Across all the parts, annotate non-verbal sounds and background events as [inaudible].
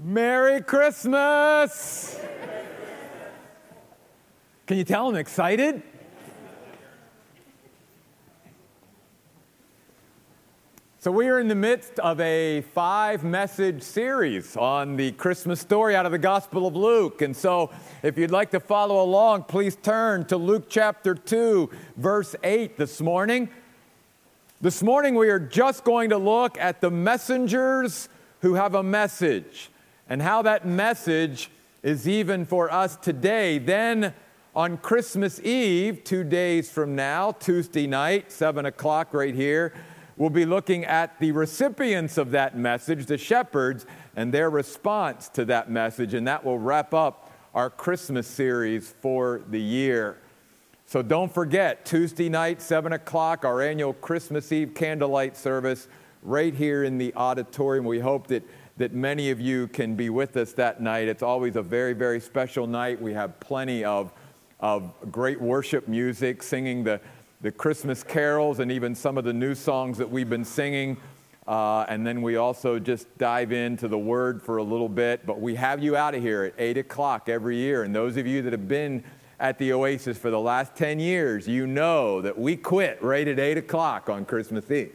Merry Christmas! Can you tell I'm excited? So, we are in the midst of a five message series on the Christmas story out of the Gospel of Luke. And so, if you'd like to follow along, please turn to Luke chapter 2, verse 8 this morning. This morning, we are just going to look at the messengers who have a message and how that message is even for us today. Then, on Christmas Eve, two days from now, Tuesday night, 7 o'clock, right here, we'll be looking at the recipients of that message, the shepherds, and their response to that message. And that will wrap up our Christmas series for the year. So don't forget, Tuesday night, 7 o'clock, our annual Christmas Eve candlelight service right here in the auditorium. We hope that, that many of you can be with us that night. It's always a very, very special night. We have plenty of, of great worship music, singing the, the Christmas carols and even some of the new songs that we've been singing. Uh, and then we also just dive into the word for a little bit. But we have you out of here at 8 o'clock every year. And those of you that have been at the Oasis for the last 10 years, you know that we quit right at 8 o'clock on Christmas Eve.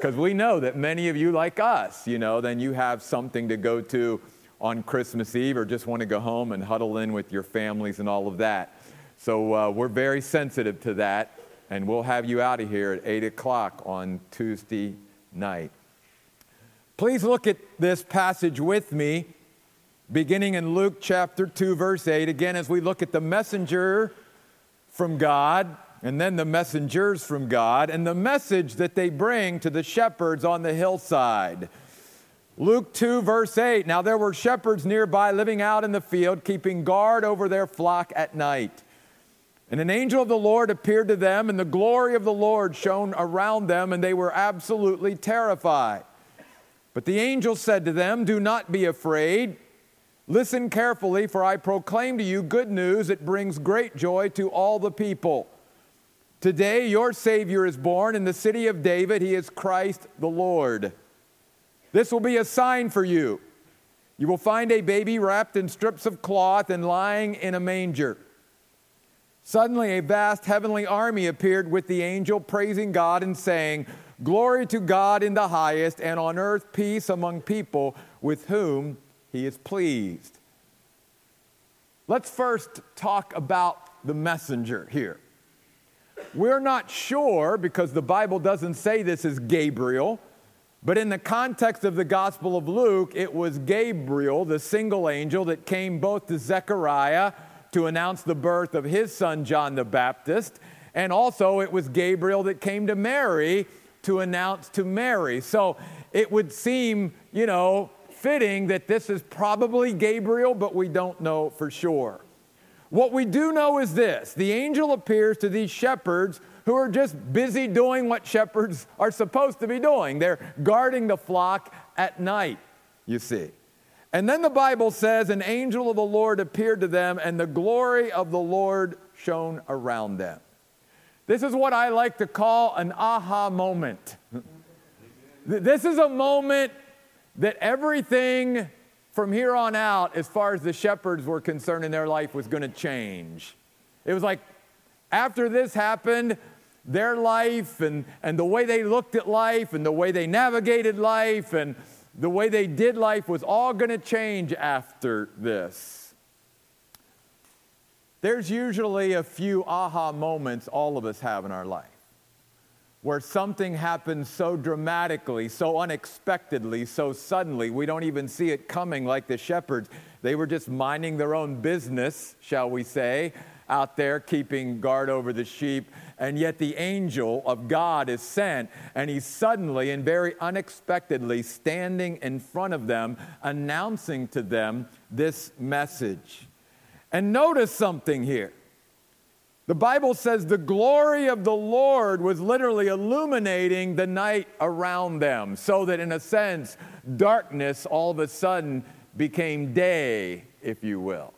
Because we know that many of you, like us, you know, then you have something to go to on Christmas Eve or just want to go home and huddle in with your families and all of that. So uh, we're very sensitive to that, and we'll have you out of here at 8 o'clock on Tuesday night. Please look at this passage with me beginning in Luke chapter 2, verse 8. Again, as we look at the messenger from God, and then the messengers from God, and the message that they bring to the shepherds on the hillside. Luke 2, verse 8. Now there were shepherds nearby living out in the field, keeping guard over their flock at night. And an angel of the Lord appeared to them, and the glory of the Lord shone around them, and they were absolutely terrified. But the angel said to them, Do not be afraid. Listen carefully, for I proclaim to you good news that brings great joy to all the people. Today, your Savior is born in the city of David. He is Christ the Lord. This will be a sign for you. You will find a baby wrapped in strips of cloth and lying in a manger. Suddenly, a vast heavenly army appeared with the angel, praising God and saying, Glory to God in the highest, and on earth peace among people with whom he is pleased. Let's first talk about the messenger here. We're not sure because the Bible doesn't say this is Gabriel, but in the context of the Gospel of Luke, it was Gabriel, the single angel that came both to Zechariah to announce the birth of his son John the Baptist, and also it was Gabriel that came to Mary to announce to Mary. So it would seem, you know, fitting that this is probably Gabriel, but we don't know for sure. What we do know is this the angel appears to these shepherds who are just busy doing what shepherds are supposed to be doing. They're guarding the flock at night, you see. And then the Bible says, An angel of the Lord appeared to them, and the glory of the Lord shone around them. This is what I like to call an aha moment. This is a moment that everything from here on out, as far as the shepherds were concerned in their life, was going to change. It was like after this happened, their life and, and the way they looked at life and the way they navigated life and the way they did life was all going to change after this. There's usually a few aha moments all of us have in our life where something happens so dramatically, so unexpectedly, so suddenly, we don't even see it coming like the shepherds. They were just minding their own business, shall we say, out there keeping guard over the sheep. And yet the angel of God is sent, and he's suddenly and very unexpectedly standing in front of them, announcing to them this message. And notice something here. The Bible says the glory of the Lord was literally illuminating the night around them, so that in a sense, darkness all of a sudden became day, if you will.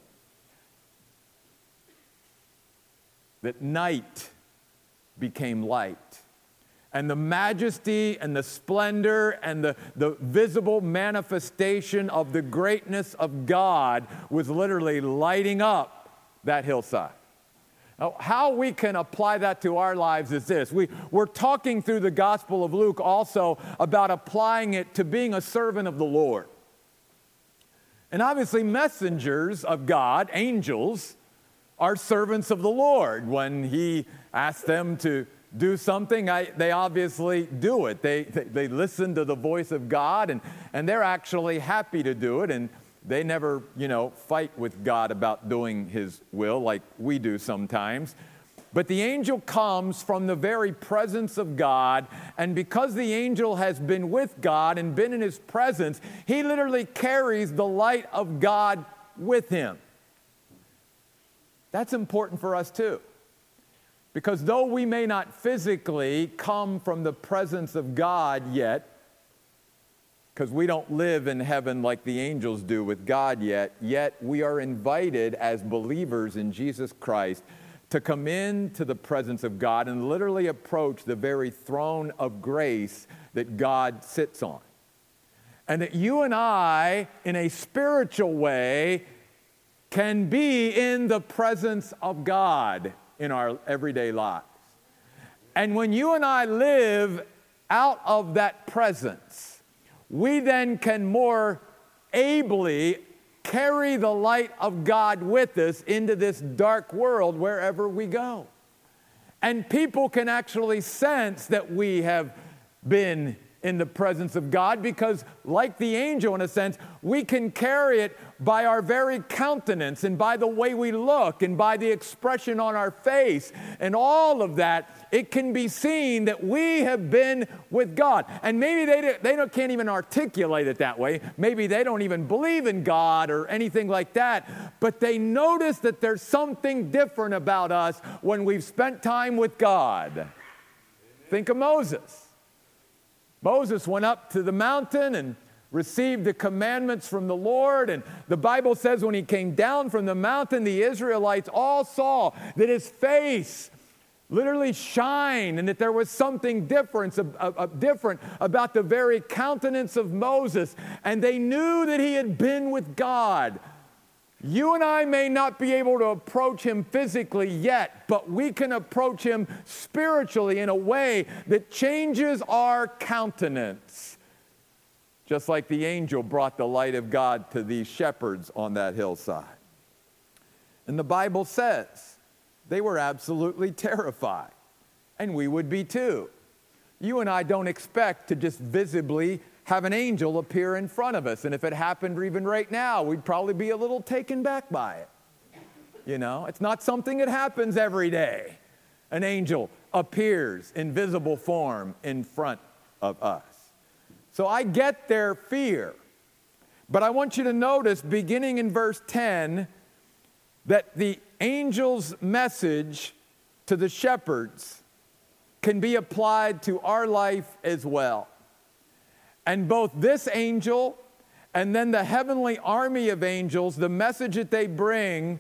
That night became light. and the majesty and the splendor and the, the visible manifestation of the greatness of God was literally lighting up that hillside. Now, how we can apply that to our lives is this we, we're talking through the Gospel of Luke also about applying it to being a servant of the Lord. And obviously, messengers of God, angels, are servants of the Lord. When He asks them to do something, I, they obviously do it. They, they, they, listen to the voice of God and, and they're actually happy to do it. And they never, you know, fight with God about doing His will like we do sometimes. But the angel comes from the very presence of God, and because the angel has been with God and been in His presence, he literally carries the light of God with him. That's important for us too. Because though we may not physically come from the presence of God yet, because we don't live in heaven like the angels do with God yet, yet we are invited as believers in Jesus Christ to come into the presence of God and literally approach the very throne of grace that God sits on. And that you and I, in a spiritual way, can be in the presence of God in our everyday lives. And when you and I live out of that presence, we then can more ably carry the light of God with us into this dark world wherever we go. And people can actually sense that we have been in the presence of God because, like the angel in a sense, we can carry it by our very countenance and by the way we look and by the expression on our face and all of that. It can be seen that we have been with God. And maybe they, they don't, can't even articulate it that way. Maybe they don't even believe in God or anything like that. But they notice that there's something different about us when we've spent time with God. Think of Moses. Moses went up to the mountain and received the commandments from the Lord. And the Bible says when he came down from the mountain, the Israelites all saw that his face literally shined and that there was something different, uh, uh, different about the very countenance of Moses. And they knew that he had been with God. You and I may not be able to approach him physically yet, but we can approach him spiritually in a way that changes our countenance. Just like the angel brought the light of God to these shepherds on that hillside. And the Bible says they were absolutely terrified, and we would be too. You and I don't expect to just visibly have an angel appear in front of us. And if it happened even right now, we'd probably be a little taken back by it. You know, it's not something that happens every day. An angel appears in visible form in front of us. So I get their fear. But I want you to notice, beginning in verse 10, that the angel's message to the shepherds can be applied to our life as well. And both this angel and then the heavenly army of angels, the message that they bring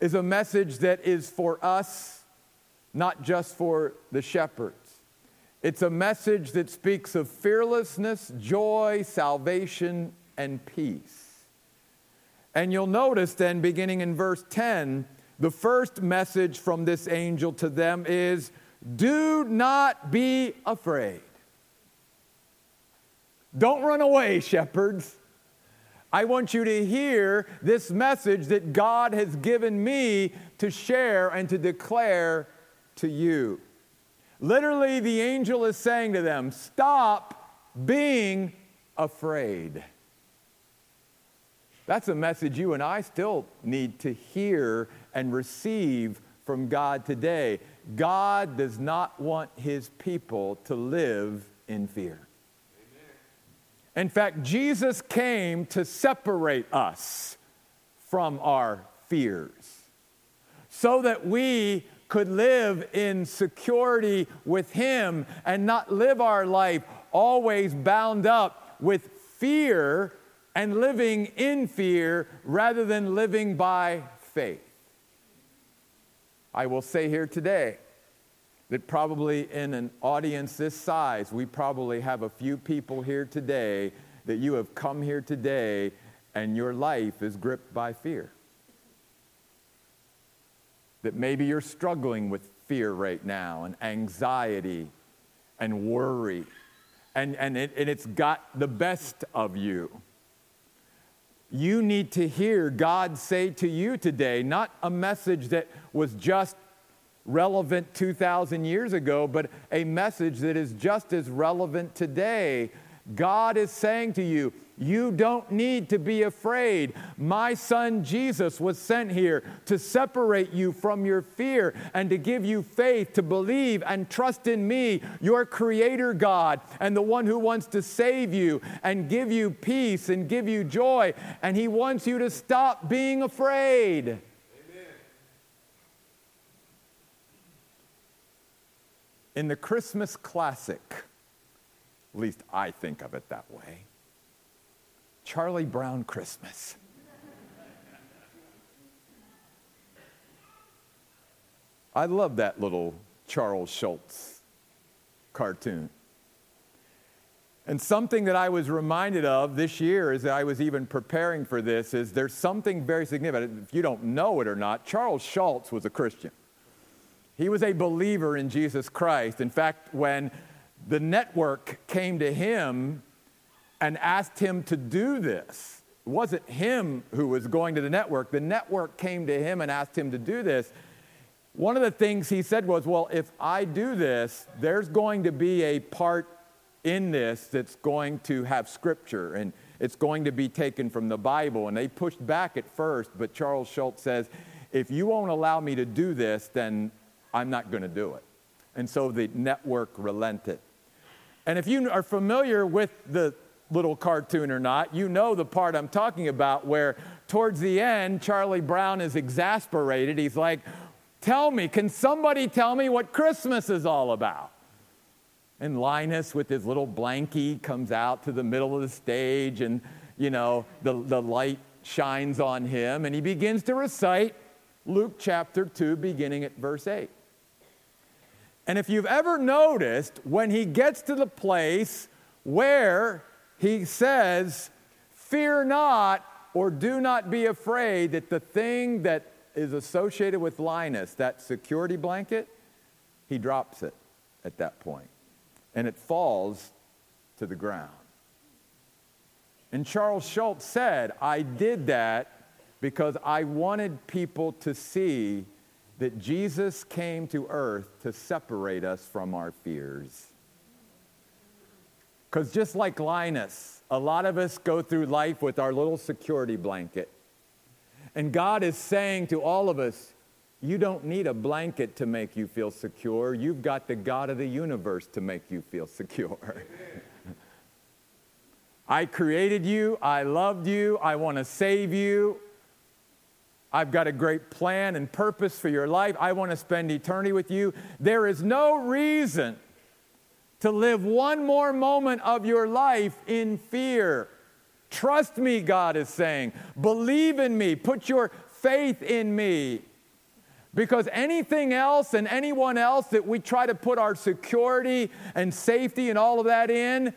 is a message that is for us, not just for the shepherds. It's a message that speaks of fearlessness, joy, salvation, and peace. And you'll notice then, beginning in verse 10, the first message from this angel to them is do not be afraid. Don't run away, shepherds. I want you to hear this message that God has given me to share and to declare to you. Literally, the angel is saying to them, Stop being afraid. That's a message you and I still need to hear and receive from God today. God does not want his people to live in fear. In fact, Jesus came to separate us from our fears so that we could live in security with Him and not live our life always bound up with fear and living in fear rather than living by faith. I will say here today that probably in an audience this size, we probably have a few people here today that you have come here today and your life is gripped by fear. That maybe you're struggling with fear right now and anxiety and worry, and, and, it, and it's got the best of you. You need to hear God say to you today, not a message that was just relevant 2,000 years ago, but a message that is just as relevant today. God is saying to you, you don't need to be afraid. My son Jesus was sent here to separate you from your fear and to give you faith, to believe and trust in me, your creator God, and the one who wants to save you and give you peace and give you joy. And he wants you to stop being afraid. Amen. In the Christmas classic, at least I think of it that way Charlie Brown Christmas. I love that little Charles Schulz cartoon. And something that I was reminded of this year as I was even preparing for this is there's something very significant. If you don't know it or not, Charles Schulz was a Christian. He was a believer in Jesus Christ. In fact, when the network came to him and asked him to do this. It wasn't him who was going to the network. The network came to him and asked him to do this. One of the things he said was, Well, if I do this, there's going to be a part in this that's going to have scripture and it's going to be taken from the Bible. And they pushed back at first, but Charles Schulz says, If you won't allow me to do this, then I'm not going to do it. And so the network relented. And if you are familiar with the little cartoon or not, you know the part I'm talking about where towards the end, Charlie Brown is exasperated. He's like, Tell me, can somebody tell me what Christmas is all about? And Linus, with his little blankie, comes out to the middle of the stage, and, you know, the, the light shines on him, and he begins to recite Luke chapter 2, beginning at verse 8. And if you've ever noticed, when he gets to the place where he says, Fear not, or do not be afraid that the thing that is associated with Linus, that security blanket, he drops it at that point, and it falls to the ground. And Charles Schulz said, I did that because I wanted people to see that Jesus came to earth to separate us from our fears. Because just like Linus, a lot of us go through life with our little security blanket. And God is saying to all of us, you don't need a blanket to make you feel secure. You've got the God of the universe to make you feel secure. [laughs] I created you. I loved you. I want to save you. I've got a great plan and purpose for your life. I want to spend eternity with you. There is no reason to live one more moment of your life in fear. Trust me, God is saying. Believe in me. Put your faith in me. Because anything else and anyone else that we try to put our security and safety and all of that in,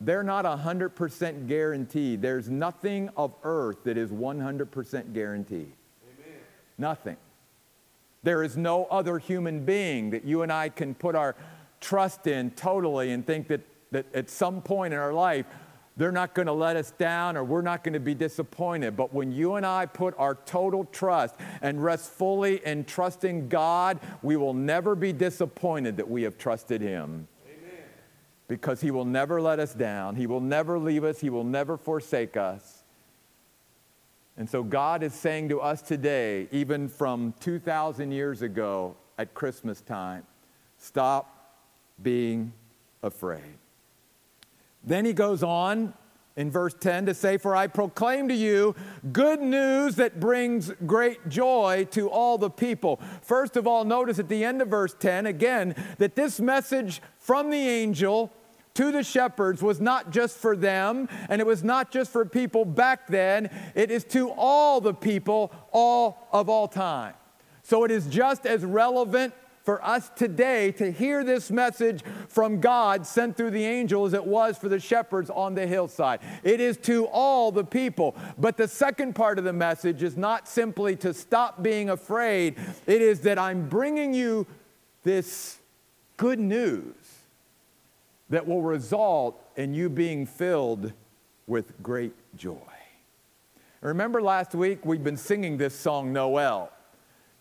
they're not 100% guaranteed. There's nothing of earth that is 100% guaranteed. Amen. Nothing. There is no other human being that you and I can put our trust in totally and think that, that at some point in our life, they're not going to let us down or we're not going to be disappointed. But when you and I put our total trust and rest fully in trusting God, we will never be disappointed that we have trusted Him. Amen. Because He will never let us down, He will never leave us, He will never forsake us. And so God is saying to us today, even from 2,000 years ago at Christmas time, stop being afraid. Then he goes on in verse 10 to say, For I proclaim to you good news that brings great joy to all the people. First of all, notice at the end of verse 10 again that this message from the angel to the shepherds was not just for them, and it was not just for people back then, it is to all the people, all of all time. So it is just as relevant for us today to hear this message from God sent through the angel as it was for the shepherds on the hillside. It is to all the people. But the second part of the message is not simply to stop being afraid, it is that I'm bringing you this good news that will result in you being filled with great joy. Remember last week we've been singing this song, Noel.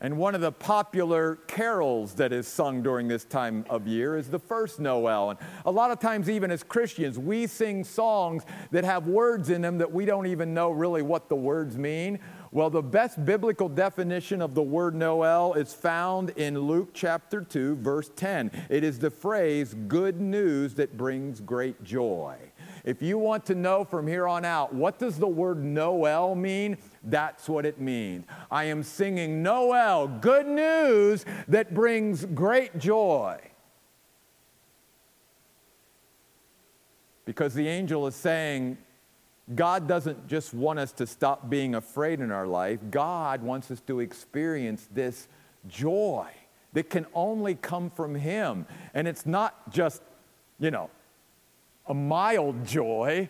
And one of the popular carols that is sung during this time of year is the first Noel. And a lot of times, even as Christians, we sing songs that have words in them that we don't even know really what the words mean. Well, the best biblical definition of the word Noel is found in Luke chapter 2, verse 10. It is the phrase, good news that brings great joy. If you want to know from here on out, what does the word Noel mean? That's what it means. I am singing Noel, good news that brings great joy. Because the angel is saying, God doesn't just want us to stop being afraid in our life, God wants us to experience this joy that can only come from Him. And it's not just, you know, a mild joy,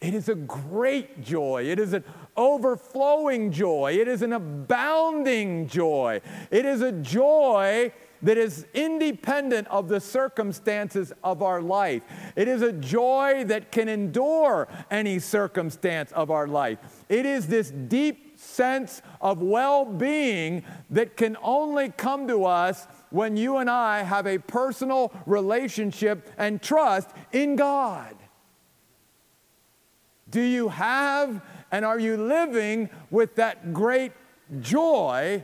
it is a great joy. It is an overflowing joy. It is an abounding joy. It is a joy that is independent of the circumstances of our life. It is a joy that can endure any circumstance of our life. It is this deep sense of well being that can only come to us when you and I have a personal relationship and trust in God. Do you have and are you living with that great joy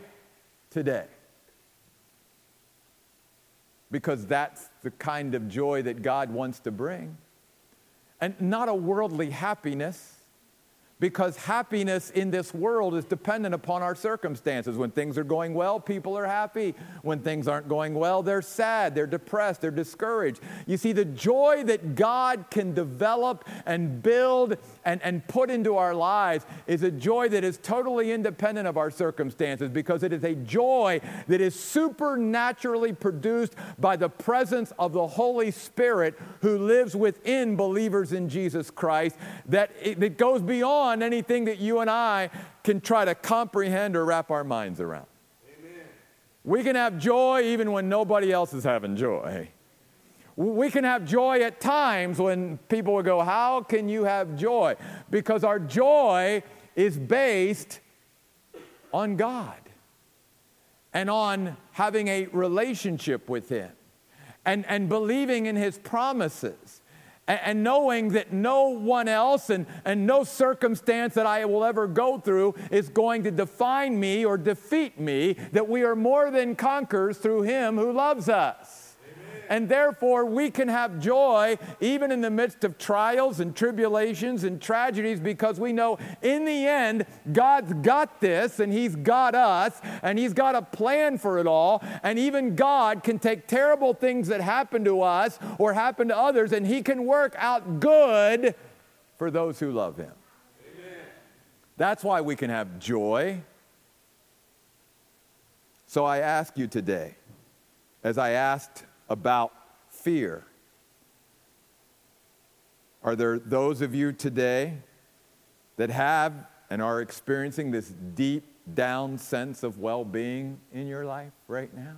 today? Because that's the kind of joy that God wants to bring. And not a worldly happiness because happiness in this world is dependent upon our circumstances. When things are going well, people are happy. When things aren't going well, they're sad, they're depressed, they're discouraged. You see, the joy that God can develop and build and, and put into our lives is a joy that is totally independent of our circumstances because it is a joy that is supernaturally produced by the presence of the Holy Spirit who lives within believers in Jesus Christ, that, it, that goes beyond beyond anything that you and I can try to comprehend or wrap our minds around. Amen. We can have joy even when nobody else is having joy. We can have joy at times when people will go, How can you have joy? Because our joy is based on God and on having a relationship with Him and, and believing in His promises and, knowing that no one else and, and no circumstance that I will ever go through is going to define me or defeat me, that we are more than conquerors through Him who loves us. And therefore, we can have joy even in the midst of trials and tribulations and tragedies because we know in the end, God's got this and He's got us and He's got a plan for it all. And even God can take terrible things that happen to us or happen to others and He can work out good for those who love Him. Amen. That's why we can have joy. So I ask you today, as I asked about fear. Are there those of you today that have and are experiencing this deep down sense of well being in your life right now?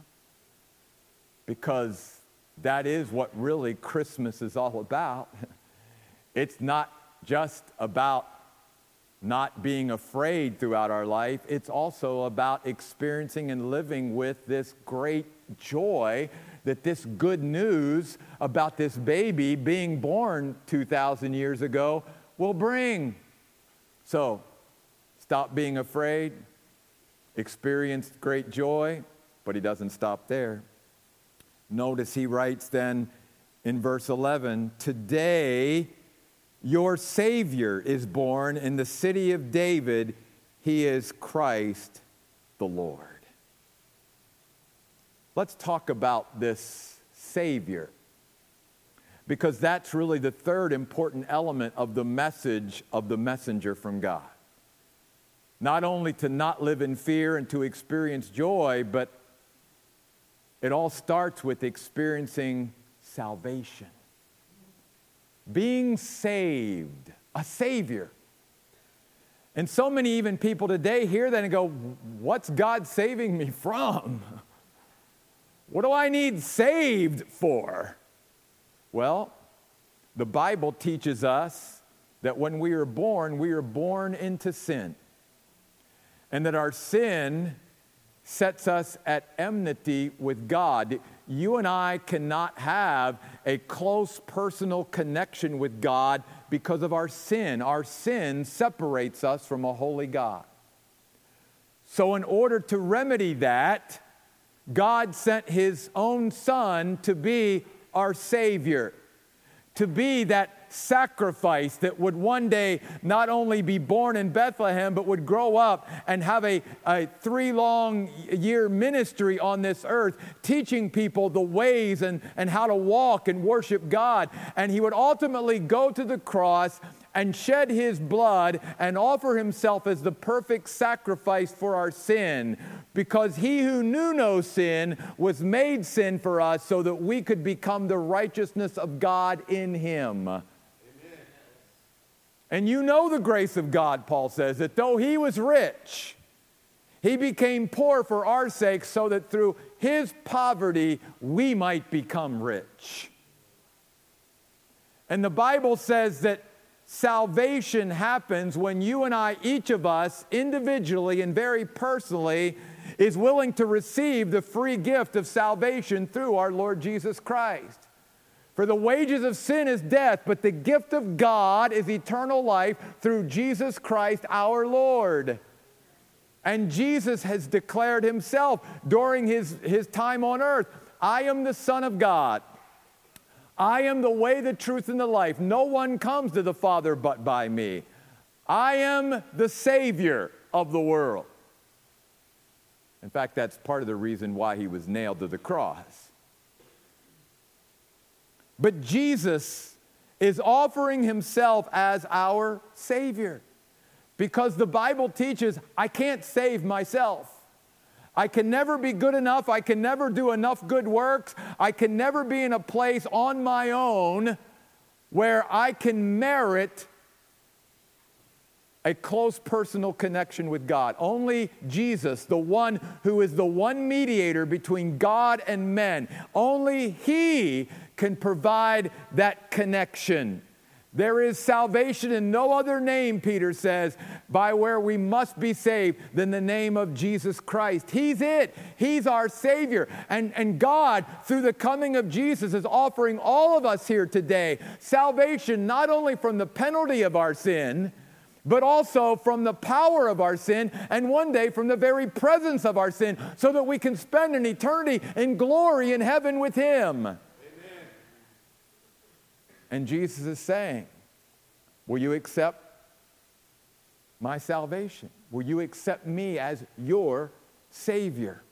Because that is what really Christmas is all about. [laughs] It's not just about not being afraid throughout our life, it's also about experiencing and living with this great joy that this good news about this baby being born 2,000 years ago will bring. So, stop being afraid, experience great joy, but he doesn't stop there. Notice he writes then in verse 11 Today your Savior is born in the city of David. He is Christ the Lord. Let's talk about this Savior because that's really the third important element of the message of the messenger from God. Not only to not live in fear and to experience joy, but it all starts with experiencing salvation. Being saved, a Savior. And so many even people today hear that and go, What's God saving me from? [laughs] What do I need saved for? Well, the Bible teaches us that when we are born, we are born into sin. And that our sin sets us at enmity with God. You and I cannot have a close personal connection with God because of our sin. Our sin separates us from a holy God. So, in order to remedy that, God sent His own Son to be our Savior, to be that sacrifice that would one day not only be born in Bethlehem, but would grow up and have a, a three long year ministry on this earth, teaching people the ways and, and how to walk and worship God. And he would ultimately go to the cross and shed his blood and offer himself as the perfect sacrifice for our sin, because he who knew no sin was made sin for us so that we could become the righteousness of God in him. And you know the grace of God, Paul says, that though he was rich, he became poor for our sake so that through his poverty we might become rich. And the Bible says that salvation happens when you and I, each of us, individually and very personally, is willing to receive the free gift of salvation through our Lord Jesus Christ. For the wages of sin is death, but the gift of God is eternal life through Jesus Christ our Lord. And Jesus has declared himself during his, his time on earth I am the Son of God. I am the way, the truth, and the life. No one comes to the Father but by me. I am the Savior of the world. In fact, that's part of the reason why he was nailed to the cross. But Jesus is offering himself as our Savior because the Bible teaches I can't save myself. I can never be good enough. I can never do enough good works. I can never be in a place on my own where I can merit a close personal connection with God. Only Jesus, the one who is the one mediator between God and men, only He can provide that connection. There is salvation in no other name, Peter says, by where we must be saved than the name of Jesus Christ. He's it. He's our Savior. And, and God, through the coming of Jesus, is offering all of us here today salvation not only from the penalty of our sin, but also from the power of our sin, and one day from the very presence of our sin, so that we can spend an eternity in glory in heaven with Him. And Jesus is saying, Will you accept my salvation? Will you accept me as your Savior?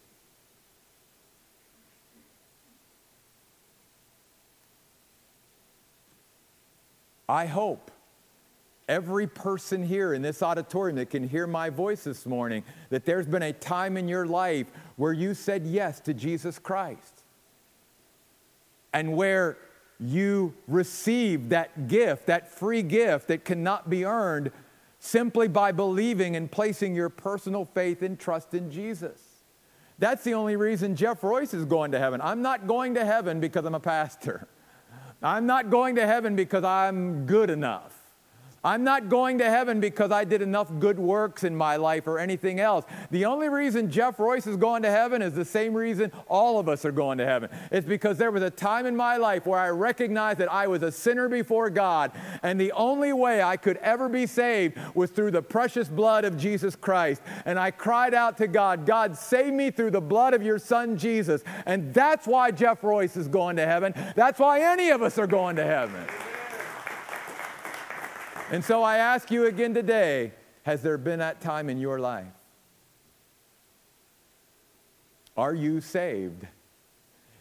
I hope every person here in this auditorium that can hear my voice this morning that there's been a time in your life where you said yes to Jesus Christ and where you receive that gift, that free gift that cannot be earned simply by believing and placing your personal faith and trust in Jesus. That's the only reason Jeff Royce is going to heaven. I'm not going to heaven because I'm a pastor. I'm not going to heaven because I'm good enough. I'm not going to heaven because I did enough good works in my life or anything else. The only reason Jeff Royce is going to heaven is the same reason all of us are going to heaven. It's because there was a time in my life where I recognized that I was a sinner before God, and the only way I could ever be saved was through the precious blood of Jesus Christ. And I cried out to God, God, save me through the blood of your son Jesus. And that's why Jeff Royce is going to heaven. That's why any of us are going to heaven. And so I ask you again today has there been that time in your life? Are you saved?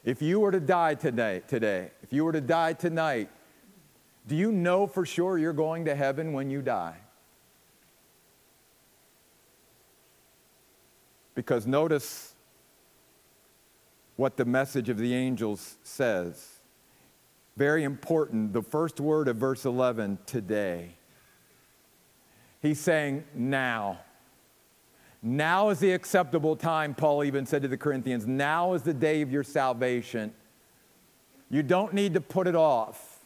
If you were to die today, today, if you were to die tonight, do you know for sure you're going to heaven when you die? Because notice what the message of the angels says. Very important. The first word of verse 11 today. He's saying now. Now is the acceptable time, Paul even said to the Corinthians. Now is the day of your salvation. You don't need to put it off.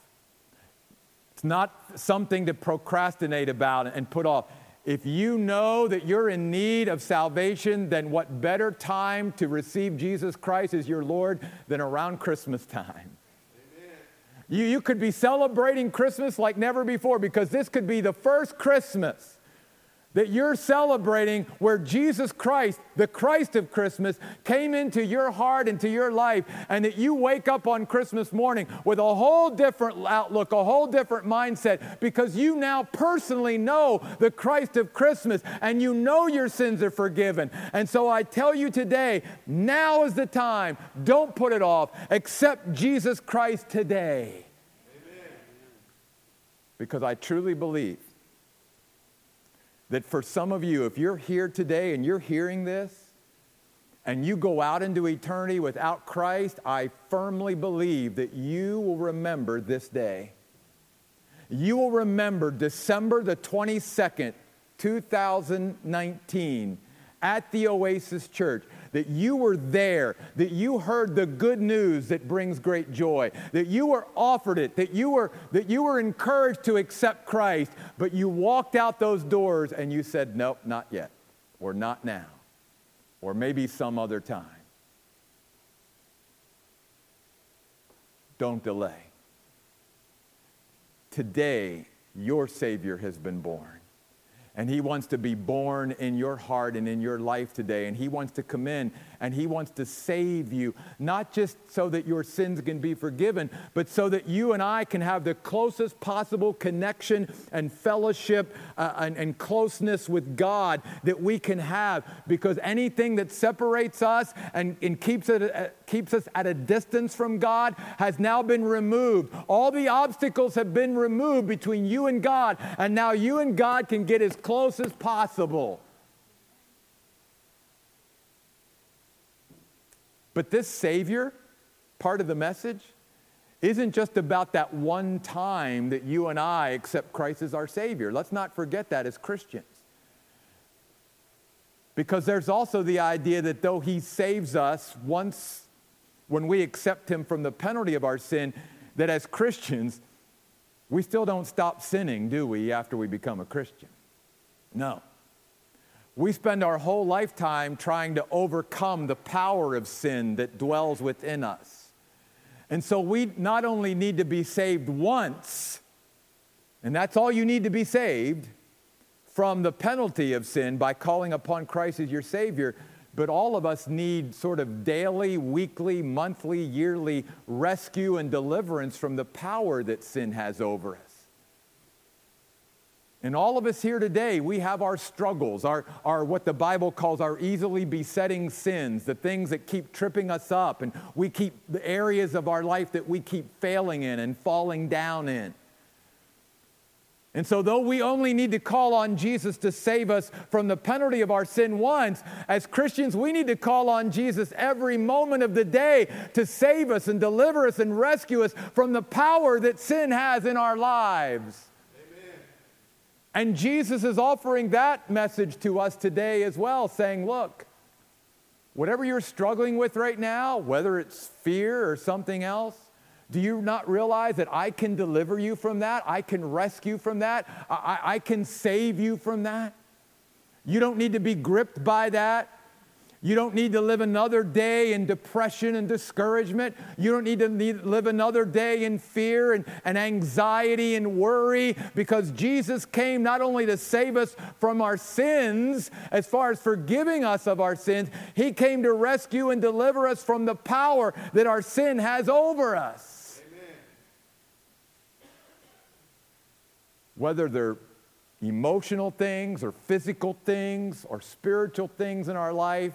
It's not something to procrastinate about and put off. If you know that you're in need of salvation, then what better time to receive Jesus Christ as your Lord than around Christmas time? You, you could be celebrating Christmas like never before because this could be the first Christmas that you're celebrating where Jesus Christ, the Christ of Christmas, came into your heart, into your life, and that you wake up on Christmas morning with a whole different outlook, a whole different mindset, because you now personally know the Christ of Christmas and you know your sins are forgiven. And so I tell you today, now is the time. Don't put it off. Accept Jesus Christ today. Amen. Because I truly believe that for some of you, if you're here today and you're hearing this, and you go out into eternity without Christ, I firmly believe that you will remember this day. You will remember December the 22nd, 2019, at the Oasis Church that you were there, that you heard the good news that brings great joy, that you were offered it, that you were, that you were encouraged to accept Christ, but you walked out those doors and you said, Nope, not yet, or not now, or maybe some other time. Don't delay. Today, your Savior has been born. And He wants to be born in your heart and in your life today. And He wants to come in and He wants to save you, not just so that your sins can be forgiven, but so that you and I can have the closest possible connection and fellowship uh, and, and closeness with God that we can have. Because anything that separates us and, and keeps, it, uh, keeps us at a distance from God has now been removed. All the obstacles have been removed between you and God, and now you and God can get as close as possible. But this Savior, part of the message, isn't just about that one time that you and I accept Christ as our Savior. Let's not forget that as Christians. Because there's also the idea that though He saves us once when we accept Him from the penalty of our sin, that as Christians, we still don't stop sinning, do we, after we become a Christian? No. We spend our whole lifetime trying to overcome the power of sin that dwells within us. And so we not only need to be saved once, and that's all you need to be saved from the penalty of sin by calling upon Christ as your Savior, but all of us need sort of daily, weekly, monthly, yearly rescue and deliverance from the power that sin has over us. And all of us here today, we have our struggles, our, our what the Bible calls our easily besetting sins, the things that keep tripping us up, and we keep the areas of our life that we keep failing in and falling down in. And so, though we only need to call on Jesus to save us from the penalty of our sin once, as Christians, we need to call on Jesus every moment of the day to save us and deliver us and rescue us from the power that sin has in our lives. And Jesus is offering that message to us today as well, saying, Look, whatever you're struggling with right now, whether it's fear or something else, do you not realize that I can deliver you from that? I can rescue from that. I, I can save you from that. You don't need to be gripped by that. You don't need to live another day in depression and discouragement. You don't need to need, live another day in fear and, and anxiety and worry because Jesus came not only to save us from our sins, as far as forgiving us of our sins, He came to rescue and deliver us from the power that our sin has over us. Amen. Whether they're emotional things or physical things or spiritual things in our life,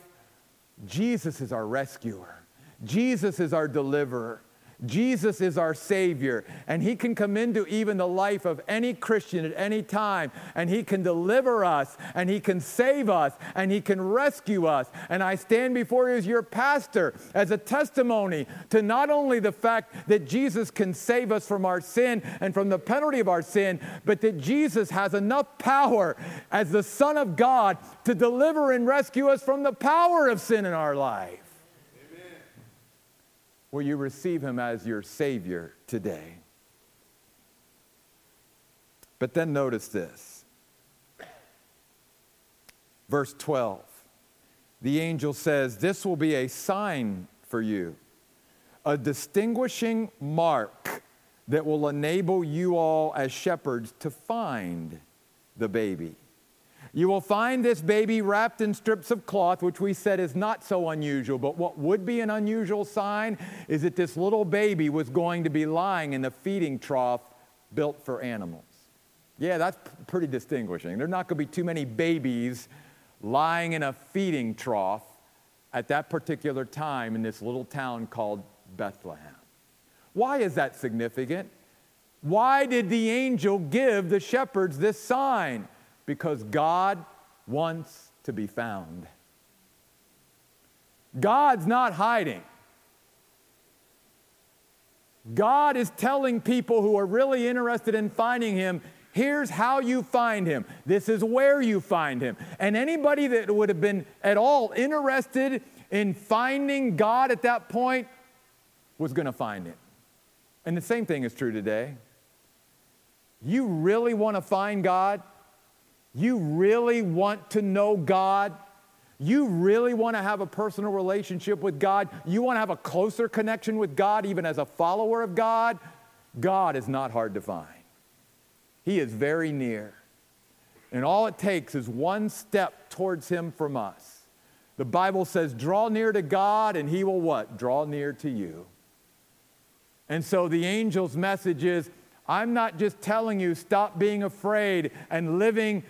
Jesus is our rescuer. Jesus is our deliverer. Jesus is our Savior, and He can come into even the life of any Christian at any time, and He can deliver us, and He can save us, and He can rescue us. And I stand before you as your pastor as a testimony to not only the fact that Jesus can save us from our sin and from the penalty of our sin, but that Jesus has enough power as the Son of God to deliver and rescue us from the power of sin in our life. Will you receive him as your Savior today? But then notice this. Verse 12. The angel says, This will be a sign for you, a distinguishing mark that will enable you all as shepherds to find the baby. You will find this baby wrapped in strips of cloth, which we said is not so unusual. But what would be an unusual sign is that this little baby was going to be lying in the feeding trough built for animals. Yeah, that's pretty distinguishing. There's not going to be too many babies lying in a feeding trough at that particular time in this little town called Bethlehem. Why is that significant? Why did the angel give the shepherds this sign? Because God wants to be found. God's not hiding. God is telling people who are really interested in finding Him, here's how you find Him. This is where you find Him. And anybody that would have been at all interested in finding God at that point was going to find it. And the same thing is true today. You really want to find God? You really want to know God? You really want to have a personal relationship with God? You want to have a closer connection with God, even as a follower of God? God is not hard to find. He is very near. And all it takes is one step towards Him from us. The Bible says, draw near to God, and He will what? Draw near to you. And so the angel's message is I'm not just telling you stop being afraid and living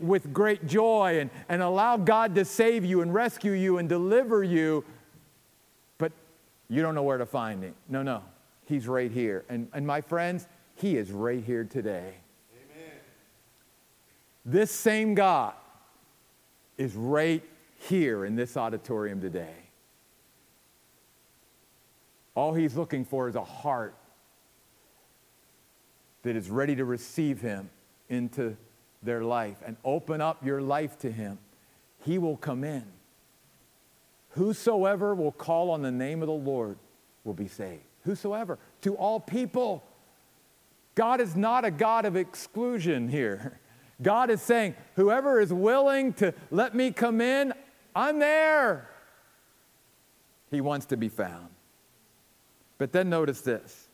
with great joy and, and allow God to save you and rescue you and deliver you, but you don't know where to find him. No, no. He's right here. And, and my friends, he is right here today. Amen. This same God is right here in this auditorium today. All he's looking for is a heart that is ready to receive him into their life and open up your life to Him, He will come in. Whosoever will call on the name of the Lord will be saved. Whosoever, to all people. God is not a God of exclusion here. God is saying, whoever is willing to let me come in, I'm there. He wants to be found. But then notice this.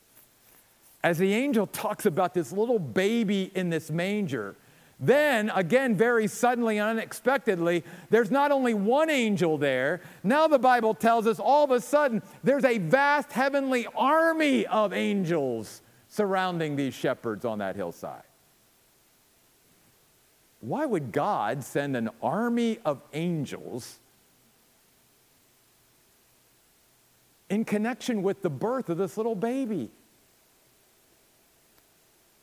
As the angel talks about this little baby in this manger, then, again, very suddenly and unexpectedly, there's not only one angel there, now the Bible tells us all of a sudden there's a vast heavenly army of angels surrounding these shepherds on that hillside. Why would God send an army of angels in connection with the birth of this little baby?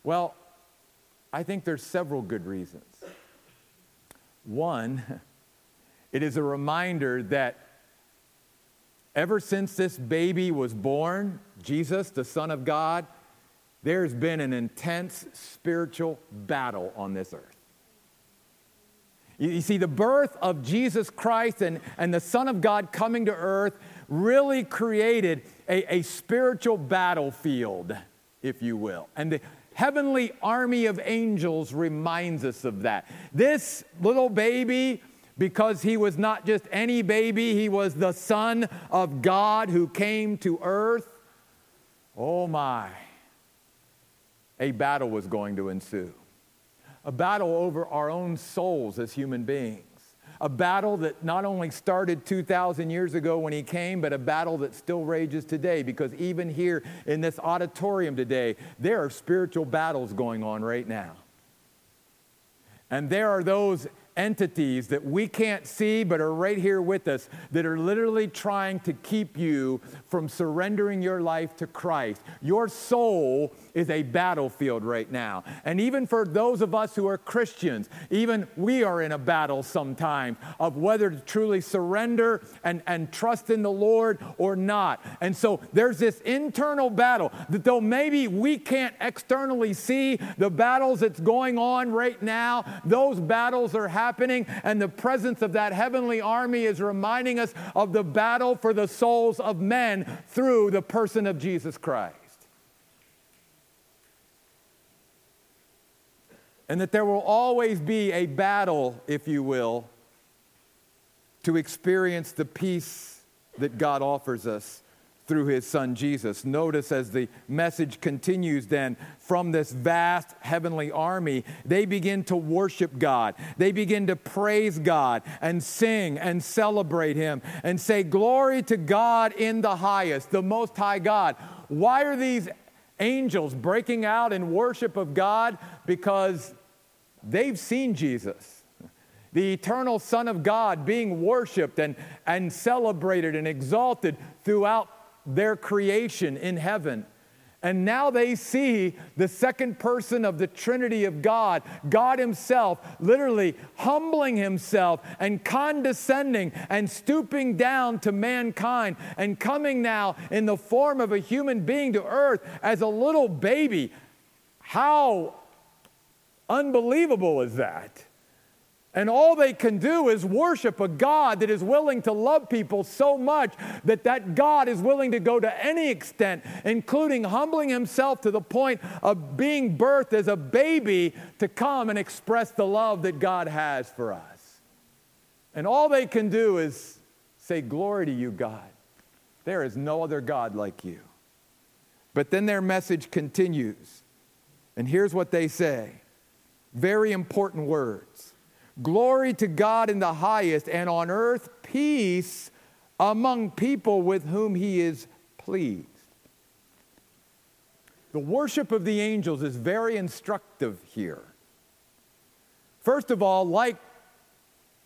Well, I think there's several good reasons. One, [laughs] it is a reminder that ever since this baby was born, Jesus, the Son of God, there's been an intense spiritual battle on this earth. You, see, the birth of Jesus Christ and, and the Son of God coming to earth really created a, a spiritual battlefield, if you will. And the, heavenly army of angels reminds us of that. This little baby, because he was not just any baby, he was the Son of God who came to earth. Oh my, a battle was going to ensue. A battle over our own souls as human beings a battle that not only started 2,000 years ago when he came, but a battle that still rages today. Because even here in this auditorium today, there are spiritual battles going on right now. And there are those entities that we can't see but are right here with us that are literally trying to keep you from surrendering your life to Christ. Your soul is a battlefield right now. And even for those of us who are Christians, even we are in a battle sometimes of whether to truly surrender and, and trust in the Lord or not. And so there's this internal battle that though maybe we can't externally see the battles that's going on right now, those battles are happening, and the presence of that heavenly army is reminding us of the battle for the souls of men through the person of Jesus Christ. And that there will always be a battle, if you will, to experience the peace that God offers us through his son Jesus. Notice as the message continues then from this vast heavenly army, they begin to worship God. They begin to praise God and sing and celebrate him and say, Glory to God in the highest, the most high God. Why are these angels breaking out in worship of God? Because they've seen Jesus the eternal Son of God being worshiped and, and celebrated and exalted throughout their creation in heaven. And now they see the second person of the Trinity of God, God Himself, literally humbling Himself and condescending and stooping down to mankind and coming now in the form of a human being to earth as a little baby. How unbelievable is that? And all they can do is worship a God that is willing to love people so much that that God is willing to go to any extent, including humbling himself to the point of being birthed as a baby to come and express the love that God has for us. And all they can do is say, Glory to you, God. There is no other God like you. But then their message continues. And here's what they say very important words. Glory to God in the highest, and on earth peace among people with whom he is pleased. The worship of the angels is very instructive here. First of all, like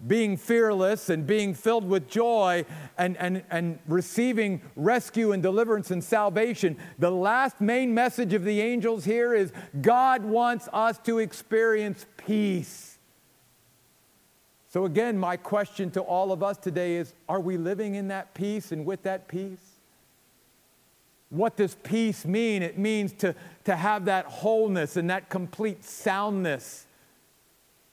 being fearless and being filled with joy and, and, and receiving rescue and deliverance and salvation, the last main message of the angels here is God wants us to experience peace. So, again, my question to all of us today is are we living in that peace and with that peace? What does peace mean? It means to, to have that wholeness and that complete soundness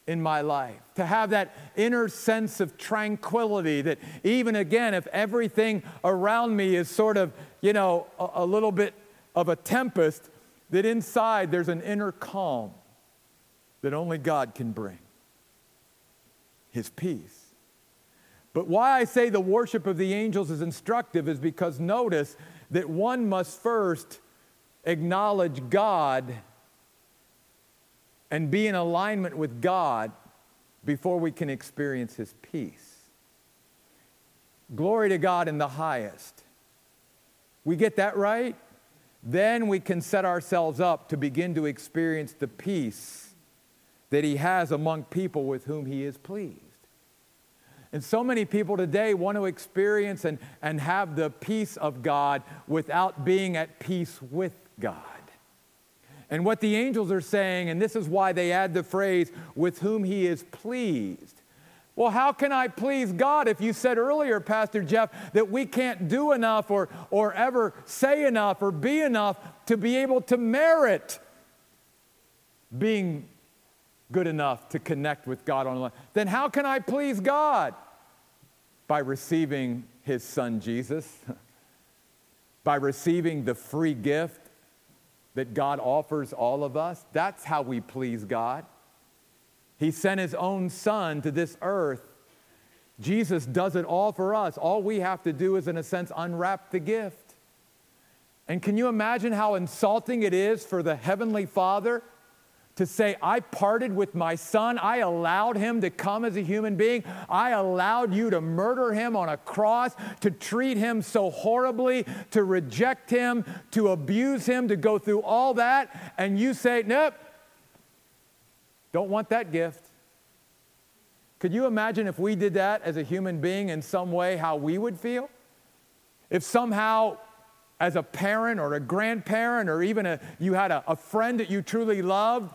in my life, to have that inner sense of tranquility that even again, if everything around me is sort of, you know, a, a little bit of a tempest, that inside there's an inner calm that only God can bring his peace. But why I say the worship of the angels is instructive is because notice that one must first acknowledge God and be in alignment with God before we can experience his peace. Glory to God in the highest. We get that right? Then we can set ourselves up to begin to experience the peace that he has among people with whom he is pleased. And so many people today want to experience and, and have the peace of God without being at peace with God. And what the angels are saying, and this is why they add the phrase, with whom he is pleased. Well, how can I please God if you said earlier, Pastor Jeff, that we can't do enough or, or ever say enough or be enough to be able to merit being good enough to connect with God online, then how can I please God? By receiving his son Jesus, [laughs] by receiving the free gift that God offers all of us. That's how we please God. He sent his own son to this earth. Jesus does it all for us. All we have to do is, in a sense, unwrap the gift. And can you imagine how insulting it is for the Heavenly Father to say, I parted with my son. I allowed him to come as a human being. I allowed you to murder him on a cross, to treat him so horribly, to reject him, to abuse him, to go through all that. And you say, Nope, don't want that gift. Could you imagine if we did that as a human being in some way, how we would feel? If somehow, as a parent or a grandparent, or even a, you had a, a friend that you truly loved,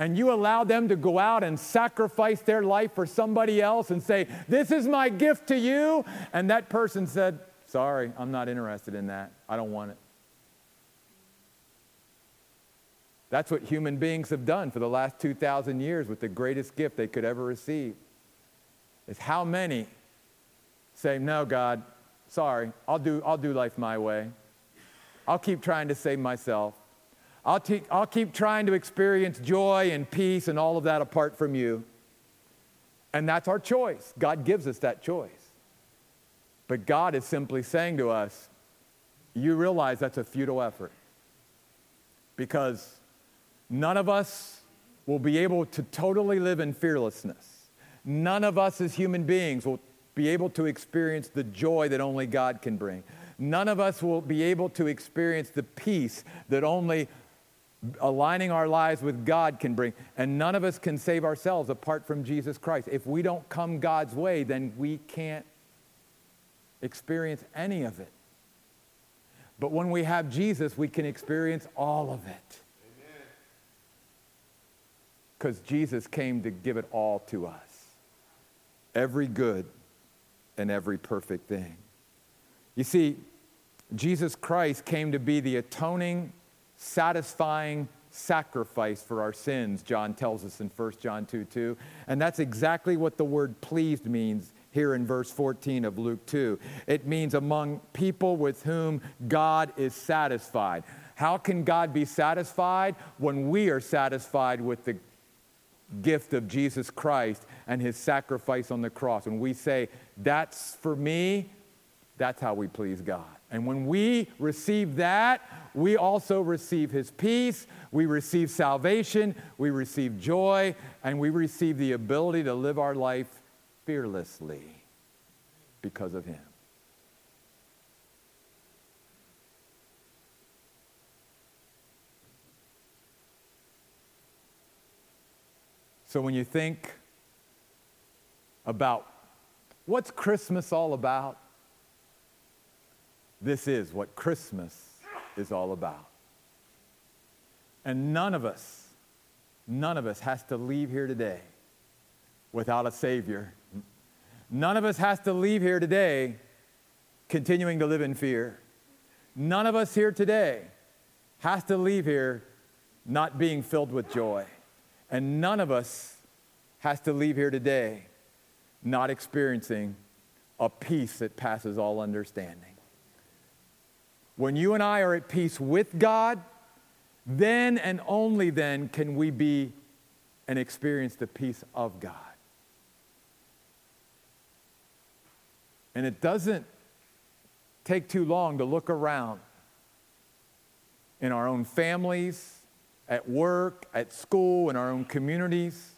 and you allow them to go out and sacrifice their life for somebody else and say, This is my gift to you, and that person said, Sorry, I'm not interested in that. I don't want it. That's what human beings have done for the last 2,000 years with the greatest gift they could ever receive is how many say, No, God, sorry, I'll do, I'll do life my way. I'll keep trying to save myself. I'll, te- I'll keep trying to experience joy and peace and all of that apart from you. And that's our choice. God gives us that choice. But God is simply saying to us, you realize that's a futile effort. Because none of us will be able to totally live in fearlessness. None of us as human beings will be able to experience the joy that only God can bring. None of us will be able to experience the peace that only aligning our lives with God can bring. And none of us can save ourselves apart from Jesus Christ. If we don't come God's way, then we can't experience any of it. But when we have Jesus, we can experience all of it. Because Jesus came to give it all to us every good and every perfect thing. You see, Jesus Christ came to be the atoning, satisfying sacrifice for our sins, John tells us in 1 John 2 2. And that's exactly what the word pleased means here in verse 14 of Luke 2. It means among people with whom God is satisfied. How can God be satisfied? When we are satisfied with the gift of Jesus Christ and his sacrifice on the cross. When we say, that's for me, that's how we please God. And when we receive that, we also receive his peace, we receive salvation, we receive joy, and we receive the ability to live our life fearlessly because of him. So when you think about what's Christmas all about, this is what Christmas is all about. And none of us, none of us has to leave here today without a Savior. None of us has to leave here today continuing to live in fear. None of us here today has to leave here not being filled with joy. And none of us has to leave here today not experiencing a peace that passes all understanding. When you and I are at peace with God, then and only then can we be and experience the peace of God. And it doesn't take too long to look around in our own families, at work, at school, in our own communities,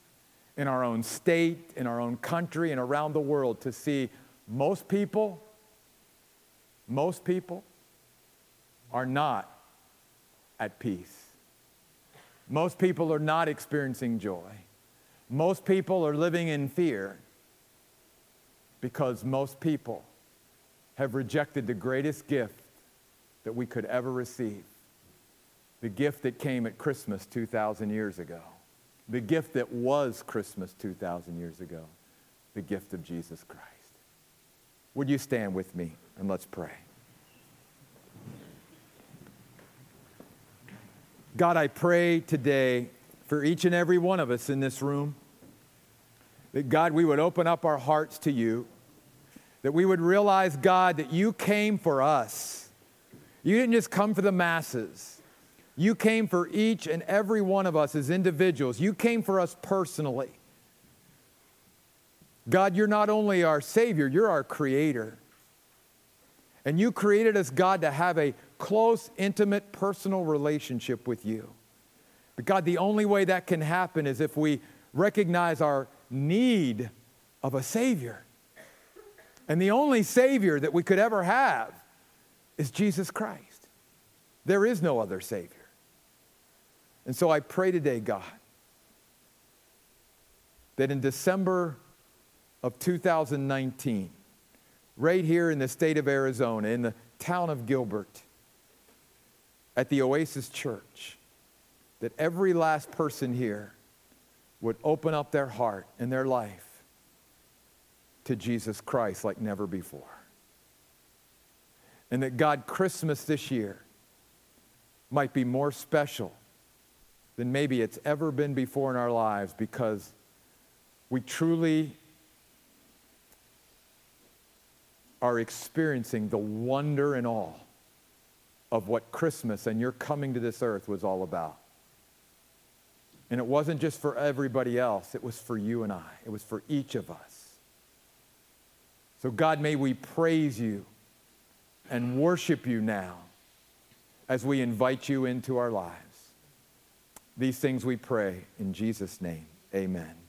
in our own state, in our own country, and around the world to see most people, most people are not at peace. Most people are not experiencing joy. Most people are living in fear because most people have rejected the greatest gift that we could ever receive the gift that came at Christmas 2,000 years ago, the gift that was Christmas 2,000 years ago, the gift of Jesus Christ. Would you stand with me and let's pray? God, I pray today for each and every one of us in this room that God, we would open up our hearts to you, that we would realize, God, that you came for us. You didn't just come for the masses. You came for each and every one of us as individuals. You came for us personally. God, you're not only our Savior, you're our Creator. And you created us, God, to have a close, intimate, personal relationship with you. But God, the only way that can happen is if we recognize our need of a Savior. And the only Savior that we could ever have is Jesus Christ. There is no other Savior. And so I pray today, God, that in December of 2019, right here in the state of Arizona, in the town of Gilbert, at the Oasis Church, that every last person here would open up their heart and their life to Jesus Christ like never before. And that God, Christmas this year might be more special than maybe it's ever been before in our lives because we truly are experiencing the wonder and awe of what Christmas and your coming to this earth was all about. And it wasn't just for everybody else, it was for you and I, it was for each of us. So, God, may we praise you and worship you now as we invite you into our lives. These things we pray in Jesus' name. Amen.